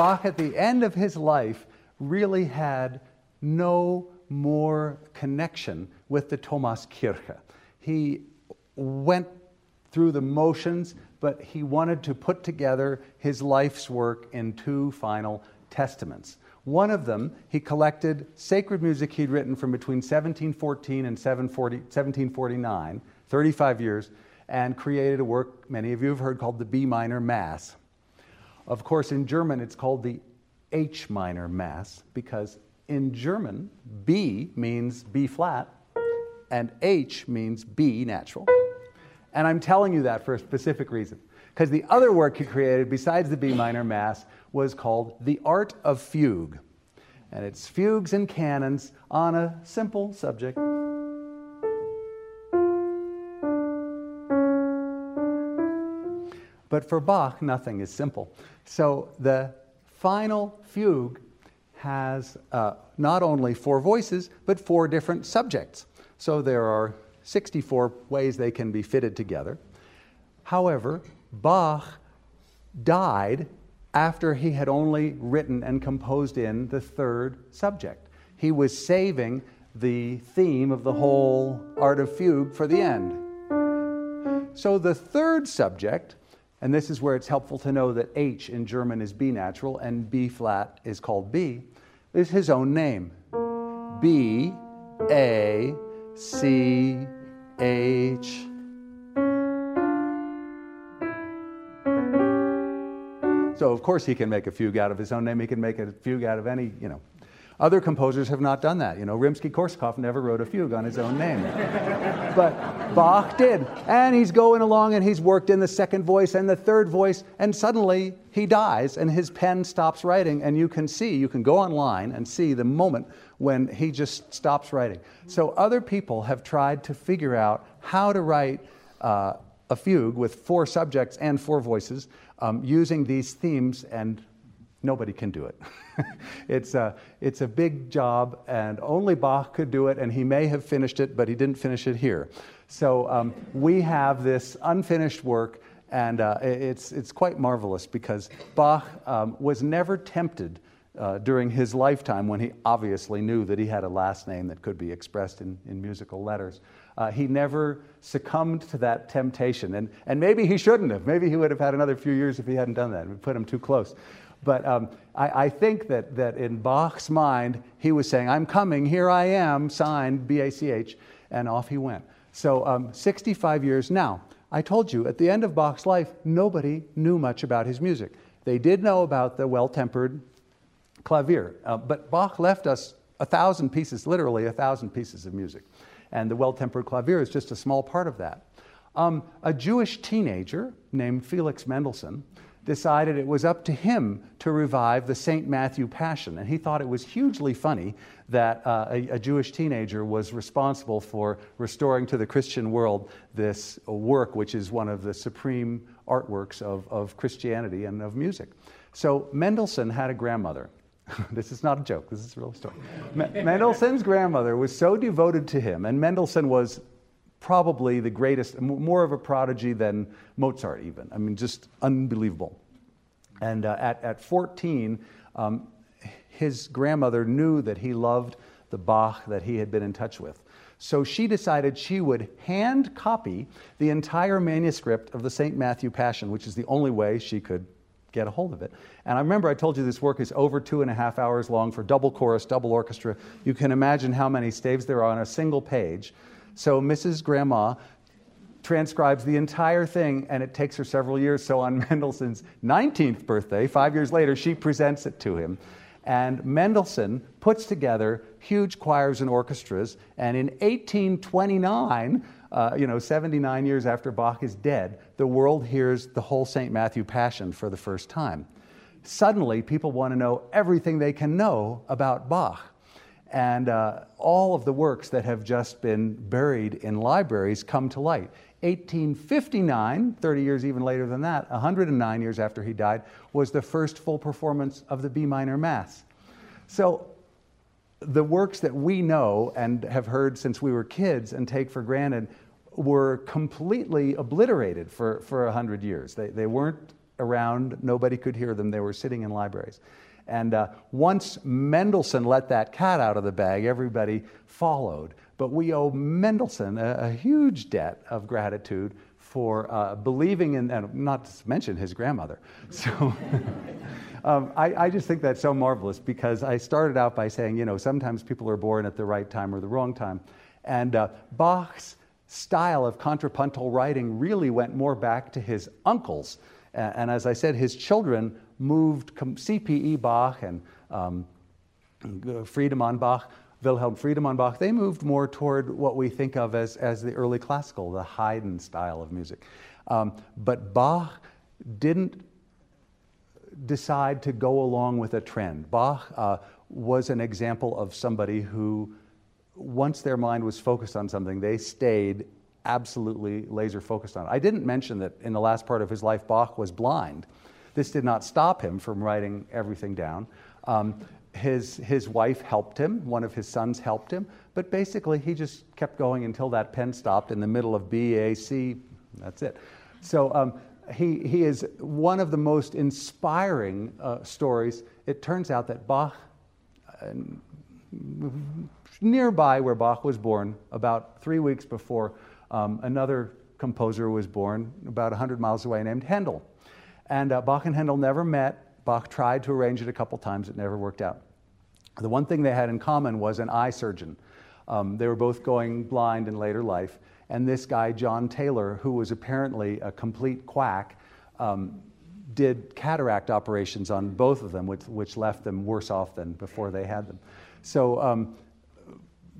Bach, at the end of his life, really had no more connection with the Thomaskirche. He went through the motions, but he wanted to put together his life's work in two final testaments. One of them, he collected sacred music he'd written from between 1714 and 1749, 35 years, and created a work many of you have heard called the B minor Mass. Of course, in German, it's called the H minor Mass because in German, B means B flat and H means B natural. And I'm telling you that for a specific reason. Because the other work he created, besides the B minor Mass, was called The Art of Fugue. And it's fugues and canons on a simple subject. But for Bach, nothing is simple. So the final fugue has uh, not only four voices, but four different subjects. So there are 64 ways they can be fitted together. However, Bach died after he had only written and composed in the third subject. He was saving the theme of the whole art of fugue for the end. So the third subject, and this is where it's helpful to know that H in German is B natural and B flat is called B, is his own name. B A C H So of course he can make a fugue out of his own name. He can make a fugue out of any, you know. Other composers have not done that. You know, Rimsky-Korsakov never wrote a fugue on his own name. but Bach did. And he's going along and he's worked in the second voice and the third voice, and suddenly he dies and his pen stops writing. And you can see, you can go online and see the moment when he just stops writing. So other people have tried to figure out how to write uh, a fugue with four subjects and four voices um, using these themes, and nobody can do it. it's, a, it's a big job, and only Bach could do it, and he may have finished it, but he didn't finish it here. So um, we have this unfinished work, and uh, it's, it's quite marvelous because Bach um, was never tempted. Uh, during his lifetime, when he obviously knew that he had a last name that could be expressed in, in musical letters, uh, he never succumbed to that temptation. And, and maybe he shouldn't have. Maybe he would have had another few years if he hadn't done that. We put him too close. But um, I, I, think that, that in Bach's mind, he was saying, I'm coming, here I am, signed B A C H, and off he went. So, um, 65 years now. I told you, at the end of Bach's life, nobody knew much about his music. They did know about the well tempered clavier, uh, but Bach left us a thousand pieces, literally a thousand pieces of music and the well tempered clavier is just a small part of that. Um, a Jewish teenager named Felix Mendelssohn decided it was up to him to revive the St. Matthew Passion. And he thought it was hugely funny that uh, a, a, Jewish teenager was responsible for restoring to the Christian world this work, which is one of the supreme artworks of, of Christianity and of music. So Mendelssohn had a grandmother this is not a joke, this is a real story. Mendelssohn's grandmother was so devoted to him, and Mendelssohn was probably the greatest, more of a prodigy than Mozart, even. I mean, just unbelievable. And uh, at, at 14, um, his grandmother knew that he loved the Bach that he had been in touch with. So she decided she would hand copy the entire manuscript of the St. Matthew Passion, which is the only way she could get a hold of it. And I remember I told you this work is over two and a half hours long for double chorus, double orchestra. You can imagine how many staves there are on a single page. So Mrs. Grandma transcribes the entire thing, and it takes her several years. So on Mendelssohn's 19th birthday, five years later, she presents it to him. And Mendelssohn puts together huge choirs and orchestras, and in 1829, uh, you know, 79 years after Bach is dead, the world hears the whole St. Matthew Passion for the first time. Suddenly, people want to know everything they can know about Bach. And uh, all of the works that have just been buried in libraries come to light. 1859, 30 years even later than that, 109 years after he died, was the first full performance of the B minor Mass. So the works that we know and have heard since we were kids and take for granted, were completely obliterated for, for 100 years. They, they weren't around, nobody could hear them, they were sitting in libraries. And uh, once Mendelssohn let that cat out of the bag, everybody followed. But we owe Mendelssohn a, a huge debt of gratitude for uh, believing in, and not to mention his grandmother. So um, I, I, just think that's so marvelous because I started out by saying, you know, sometimes people are born at the right time or the wrong time. And uh, Bach's style of contrapuntal writing really went more back to his uncles. And as I said, his children moved, C.P.E. Bach and um, Friedemann Bach, Wilhelm Friedemann Bach, they moved more toward what we think of as, as the early classical, the Haydn style of music. Um, but Bach didn't decide to go along with a trend. Bach uh, was an example of somebody who, once their mind was focused on something, they stayed absolutely laser focused on it. I didn't mention that in the last part of his life, Bach was blind. This did not stop him from writing everything down. Um, his, his wife helped him, one of his sons helped him, but basically he just kept going until that pen stopped in the middle of B, A, C. That's it. So um, he, he is one of the most inspiring uh, stories. It turns out that Bach, uh, nearby where Bach was born, about three weeks before, um, another composer was born about 100 miles away named Handel. And uh, Bach and Handel never met. Bach tried to arrange it a couple times, it never worked out. The one thing they had in common was an eye surgeon. Um, they were both going blind in later life, and this guy, John Taylor, who was apparently a complete quack, um, did cataract operations on both of them, which, which, left them worse off than before they had them. So, um,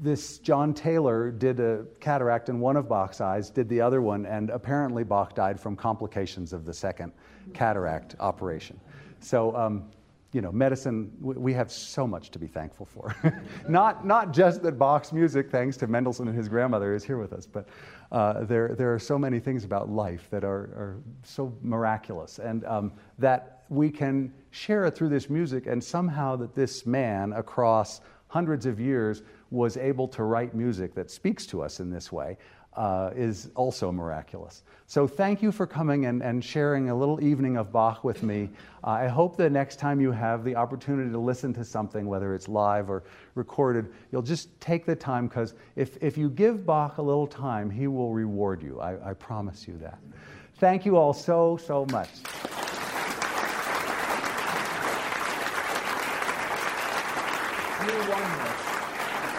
this John Taylor did a cataract in one of Bach's eyes, did the other one, and apparently Bach died from complications of the second cataract operation. So, um, you know, medicine, we have so much to be thankful for. not, not just that Bach's music, thanks to Mendelssohn and his grandmother, is here with us, but uh, there, there are so many things about life that are, are so miraculous and um, that we can share it through this music, and somehow that this man across hundreds of years was able to write music that speaks to us in this way uh, is also miraculous. So thank you for coming and, and sharing a little evening of Bach with me. Uh, I hope the next time you have the opportunity to listen to something, whether it's live or recorded, you'll just take the time because if, if you give Bach a little time, he will reward you. I, I promise you that. Thank you all so, so much. You won this.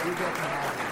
You